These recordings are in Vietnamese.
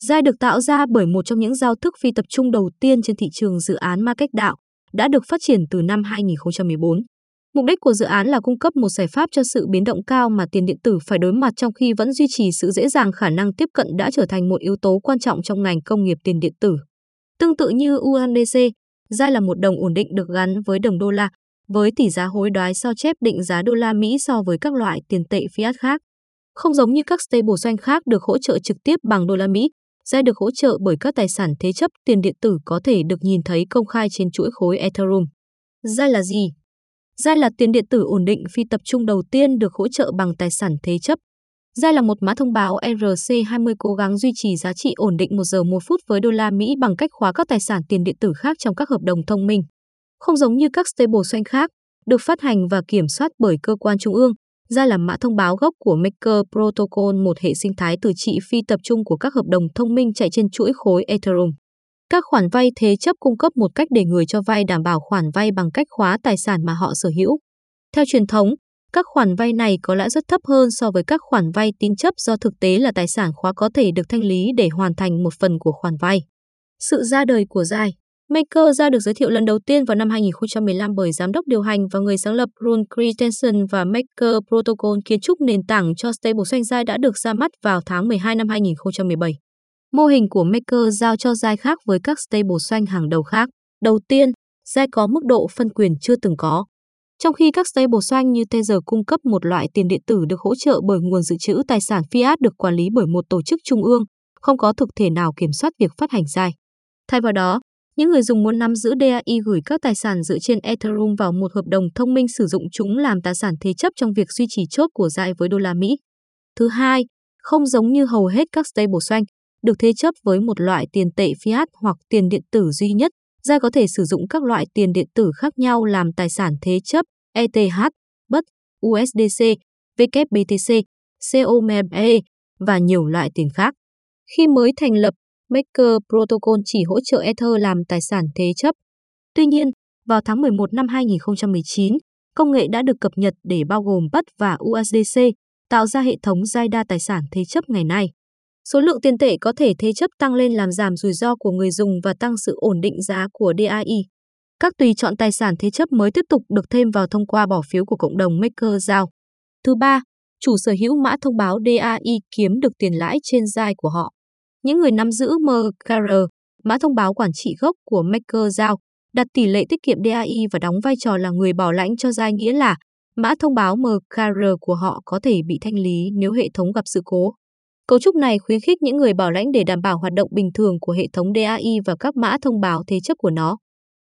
DAI được tạo ra bởi một trong những giao thức phi tập trung đầu tiên trên thị trường dự án ma cách đạo, đã được phát triển từ năm 2014. Mục đích của dự án là cung cấp một giải pháp cho sự biến động cao mà tiền điện tử phải đối mặt trong khi vẫn duy trì sự dễ dàng khả năng tiếp cận đã trở thành một yếu tố quan trọng trong ngành công nghiệp tiền điện tử. Tương tự như USDC, DAI là một đồng ổn định được gắn với đồng đô la, với tỷ giá hối đoái sao chép định giá đô la Mỹ so với các loại tiền tệ fiat khác. Không giống như các stablecoin khác được hỗ trợ trực tiếp bằng đô la Mỹ, sẽ được hỗ trợ bởi các tài sản thế chấp tiền điện tử có thể được nhìn thấy công khai trên chuỗi khối Ethereum. DAI là gì? DAI là tiền điện tử ổn định phi tập trung đầu tiên được hỗ trợ bằng tài sản thế chấp. DAI là một mã thông báo ERC20 cố gắng duy trì giá trị ổn định 1 giờ 1 phút với đô la Mỹ bằng cách khóa các tài sản tiền điện tử khác trong các hợp đồng thông minh. Không giống như các stablecoin khác, được phát hành và kiểm soát bởi cơ quan trung ương, ra là mã thông báo gốc của Maker Protocol, một hệ sinh thái từ trị phi tập trung của các hợp đồng thông minh chạy trên chuỗi khối Ethereum. Các khoản vay thế chấp cung cấp một cách để người cho vay đảm bảo khoản vay bằng cách khóa tài sản mà họ sở hữu. Theo truyền thống, các khoản vay này có lãi rất thấp hơn so với các khoản vay tín chấp do thực tế là tài sản khóa có thể được thanh lý để hoàn thành một phần của khoản vay. Sự ra đời của DAI Maker ra được giới thiệu lần đầu tiên vào năm 2015 bởi giám đốc điều hành và người sáng lập Ron Christensen và Maker Protocol kiến trúc nền tảng cho stablecoin DAI đã được ra mắt vào tháng 12 năm 2017. Mô hình của Maker giao cho DAI khác với các stablecoin hàng đầu khác. Đầu tiên, DAI có mức độ phân quyền chưa từng có. Trong khi các stablecoin như Tether cung cấp một loại tiền điện tử được hỗ trợ bởi nguồn dự trữ tài sản fiat được quản lý bởi một tổ chức trung ương, không có thực thể nào kiểm soát việc phát hành DAI. Thay vào đó, những người dùng muốn nắm giữ DAI gửi các tài sản dựa trên Ethereum vào một hợp đồng thông minh sử dụng chúng làm tài sản thế chấp trong việc duy trì chốt của DAI với đô la Mỹ. Thứ hai, không giống như hầu hết các stablecoin, được thế chấp với một loại tiền tệ fiat hoặc tiền điện tử duy nhất, DAI có thể sử dụng các loại tiền điện tử khác nhau làm tài sản thế chấp ETH, BUT, USDC, WBTC, COME và nhiều loại tiền khác. Khi mới thành lập, Maker Protocol chỉ hỗ trợ Ether làm tài sản thế chấp. Tuy nhiên, vào tháng 11 năm 2019, công nghệ đã được cập nhật để bao gồm BUT và USDC, tạo ra hệ thống giai đa tài sản thế chấp ngày nay. Số lượng tiền tệ có thể thế chấp tăng lên làm giảm rủi ro của người dùng và tăng sự ổn định giá của DAI. Các tùy chọn tài sản thế chấp mới tiếp tục được thêm vào thông qua bỏ phiếu của cộng đồng Maker giao. Thứ ba, chủ sở hữu mã thông báo DAI kiếm được tiền lãi trên DAI của họ. Những người nắm giữ MKR, mã thông báo quản trị gốc của Maker giao, đặt tỷ lệ tiết kiệm DAI và đóng vai trò là người bảo lãnh cho DAI nghĩa là mã thông báo MKR của họ có thể bị thanh lý nếu hệ thống gặp sự cố. Cấu trúc này khuyến khích những người bảo lãnh để đảm bảo hoạt động bình thường của hệ thống DAI và các mã thông báo thế chấp của nó.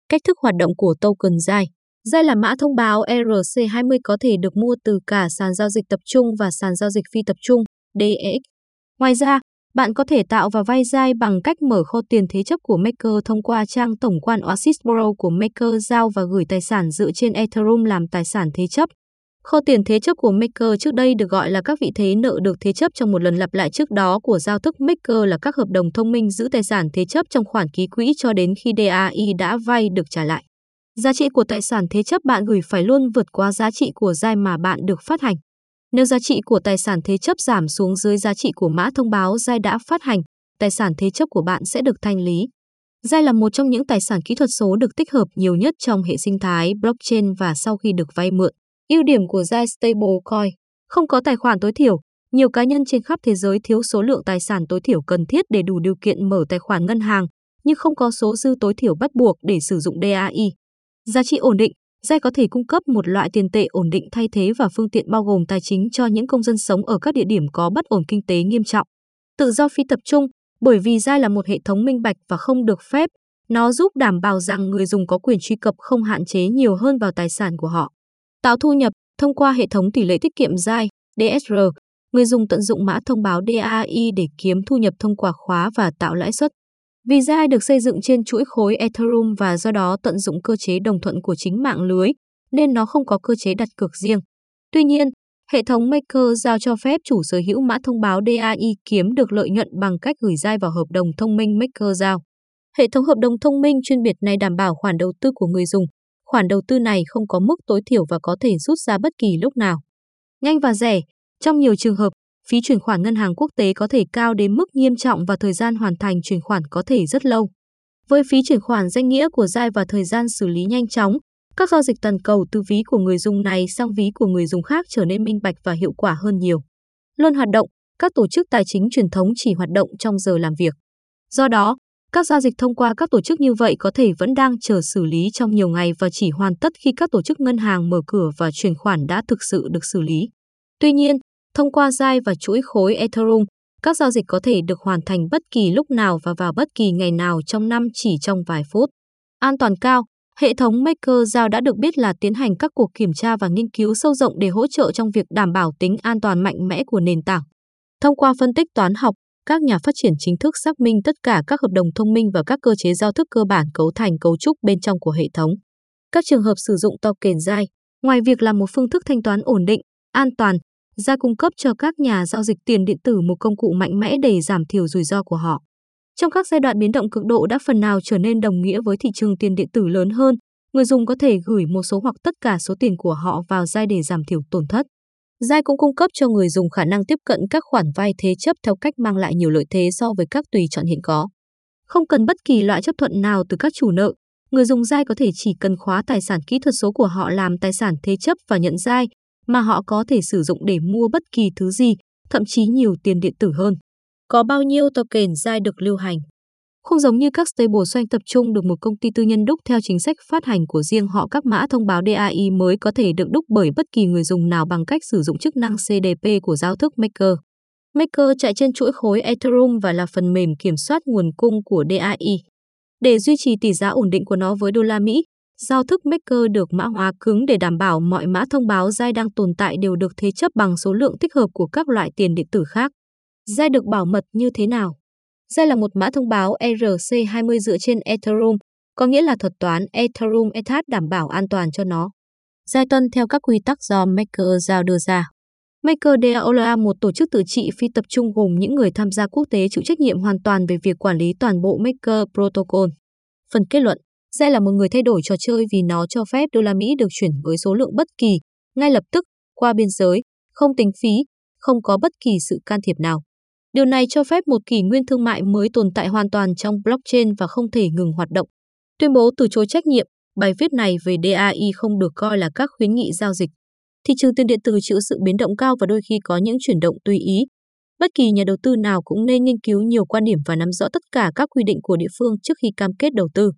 Cách thức hoạt động của token DAI DAI là mã thông báo ERC20 có thể được mua từ cả sàn giao dịch tập trung và sàn giao dịch phi tập trung DEX. Ngoài ra, bạn có thể tạo và vay DAI bằng cách mở kho tiền thế chấp của Maker thông qua trang tổng quan Oasis Pro của Maker giao và gửi tài sản dựa trên Ethereum làm tài sản thế chấp. Kho tiền thế chấp của Maker trước đây được gọi là các vị thế nợ được thế chấp trong một lần lặp lại trước đó của giao thức Maker là các hợp đồng thông minh giữ tài sản thế chấp trong khoản ký quỹ cho đến khi DAI đã vay được trả lại. Giá trị của tài sản thế chấp bạn gửi phải luôn vượt qua giá trị của DAI mà bạn được phát hành. Nếu giá trị của tài sản thế chấp giảm xuống dưới giá trị của mã thông báo DAI đã phát hành, tài sản thế chấp của bạn sẽ được thanh lý. DAI là một trong những tài sản kỹ thuật số được tích hợp nhiều nhất trong hệ sinh thái blockchain và sau khi được vay mượn. Ưu điểm của DAI Stablecoin không có tài khoản tối thiểu. Nhiều cá nhân trên khắp thế giới thiếu số lượng tài sản tối thiểu cần thiết để đủ điều kiện mở tài khoản ngân hàng, nhưng không có số dư tối thiểu bắt buộc để sử dụng DAI. Giá trị ổn định Rai có thể cung cấp một loại tiền tệ ổn định thay thế và phương tiện bao gồm tài chính cho những công dân sống ở các địa điểm có bất ổn kinh tế nghiêm trọng. Tự do phi tập trung, bởi vì Rai là một hệ thống minh bạch và không được phép, nó giúp đảm bảo rằng người dùng có quyền truy cập không hạn chế nhiều hơn vào tài sản của họ. Tạo thu nhập thông qua hệ thống tỷ lệ tiết kiệm Rai DSR, người dùng tận dụng mã thông báo DAI để kiếm thu nhập thông qua khóa và tạo lãi suất. Vì DAI được xây dựng trên chuỗi khối Ethereum và do đó tận dụng cơ chế đồng thuận của chính mạng lưới, nên nó không có cơ chế đặt cược riêng. Tuy nhiên, hệ thống Maker giao cho phép chủ sở hữu mã thông báo DAI kiếm được lợi nhuận bằng cách gửi DAI vào hợp đồng thông minh Maker giao. Hệ thống hợp đồng thông minh chuyên biệt này đảm bảo khoản đầu tư của người dùng. Khoản đầu tư này không có mức tối thiểu và có thể rút ra bất kỳ lúc nào. Nhanh và rẻ, trong nhiều trường hợp, phí chuyển khoản ngân hàng quốc tế có thể cao đến mức nghiêm trọng và thời gian hoàn thành chuyển khoản có thể rất lâu. Với phí chuyển khoản danh nghĩa của Zai và thời gian xử lý nhanh chóng, các giao dịch toàn cầu từ ví của người dùng này sang ví của người dùng khác trở nên minh bạch và hiệu quả hơn nhiều. Luôn hoạt động, các tổ chức tài chính truyền thống chỉ hoạt động trong giờ làm việc. Do đó, các giao dịch thông qua các tổ chức như vậy có thể vẫn đang chờ xử lý trong nhiều ngày và chỉ hoàn tất khi các tổ chức ngân hàng mở cửa và chuyển khoản đã thực sự được xử lý. Tuy nhiên, thông qua DAI và chuỗi khối Ethereum, các giao dịch có thể được hoàn thành bất kỳ lúc nào và vào bất kỳ ngày nào trong năm chỉ trong vài phút. An toàn cao, hệ thống Maker Dao đã được biết là tiến hành các cuộc kiểm tra và nghiên cứu sâu rộng để hỗ trợ trong việc đảm bảo tính an toàn mạnh mẽ của nền tảng. Thông qua phân tích toán học, các nhà phát triển chính thức xác minh tất cả các hợp đồng thông minh và các cơ chế giao thức cơ bản cấu thành cấu trúc bên trong của hệ thống. Các trường hợp sử dụng token DAI, ngoài việc là một phương thức thanh toán ổn định, an toàn, ra cung cấp cho các nhà giao dịch tiền điện tử một công cụ mạnh mẽ để giảm thiểu rủi ro của họ. Trong các giai đoạn biến động cực độ đã phần nào trở nên đồng nghĩa với thị trường tiền điện tử lớn hơn, người dùng có thể gửi một số hoặc tất cả số tiền của họ vào DAI để giảm thiểu tổn thất. Giai cũng cung cấp cho người dùng khả năng tiếp cận các khoản vay thế chấp theo cách mang lại nhiều lợi thế so với các tùy chọn hiện có. Không cần bất kỳ loại chấp thuận nào từ các chủ nợ, người dùng Giai có thể chỉ cần khóa tài sản kỹ thuật số của họ làm tài sản thế chấp và nhận Giai, mà họ có thể sử dụng để mua bất kỳ thứ gì, thậm chí nhiều tiền điện tử hơn. Có bao nhiêu token DAI được lưu hành? Không giống như các stablecoin tập trung được một công ty tư nhân đúc theo chính sách phát hành của riêng họ các mã thông báo DAI mới có thể được đúc bởi bất kỳ người dùng nào bằng cách sử dụng chức năng CDP của giao thức Maker. Maker chạy trên chuỗi khối Ethereum và là phần mềm kiểm soát nguồn cung của DAI. Để duy trì tỷ giá ổn định của nó với đô la Mỹ, giao thức Maker được mã hóa cứng để đảm bảo mọi mã thông báo DAI đang tồn tại đều được thế chấp bằng số lượng thích hợp của các loại tiền điện tử khác. DAI được bảo mật như thế nào? DAI là một mã thông báo ERC20 dựa trên Ethereum, có nghĩa là thuật toán Ethereum ETH đảm bảo an toàn cho nó. DAI tuân theo các quy tắc do Maker giao đưa ra. MakerDAO là một tổ chức tự trị phi tập trung gồm những người tham gia quốc tế chịu trách nhiệm hoàn toàn về việc quản lý toàn bộ Maker Protocol. Phần kết luận, Xe là một người thay đổi trò chơi vì nó cho phép đô la Mỹ được chuyển với số lượng bất kỳ, ngay lập tức, qua biên giới, không tính phí, không có bất kỳ sự can thiệp nào. Điều này cho phép một kỷ nguyên thương mại mới tồn tại hoàn toàn trong blockchain và không thể ngừng hoạt động. Tuyên bố từ chối trách nhiệm, bài viết này về DAI không được coi là các khuyến nghị giao dịch. Thị trường tiền điện tử chịu sự biến động cao và đôi khi có những chuyển động tùy ý. Bất kỳ nhà đầu tư nào cũng nên nghiên cứu nhiều quan điểm và nắm rõ tất cả các quy định của địa phương trước khi cam kết đầu tư.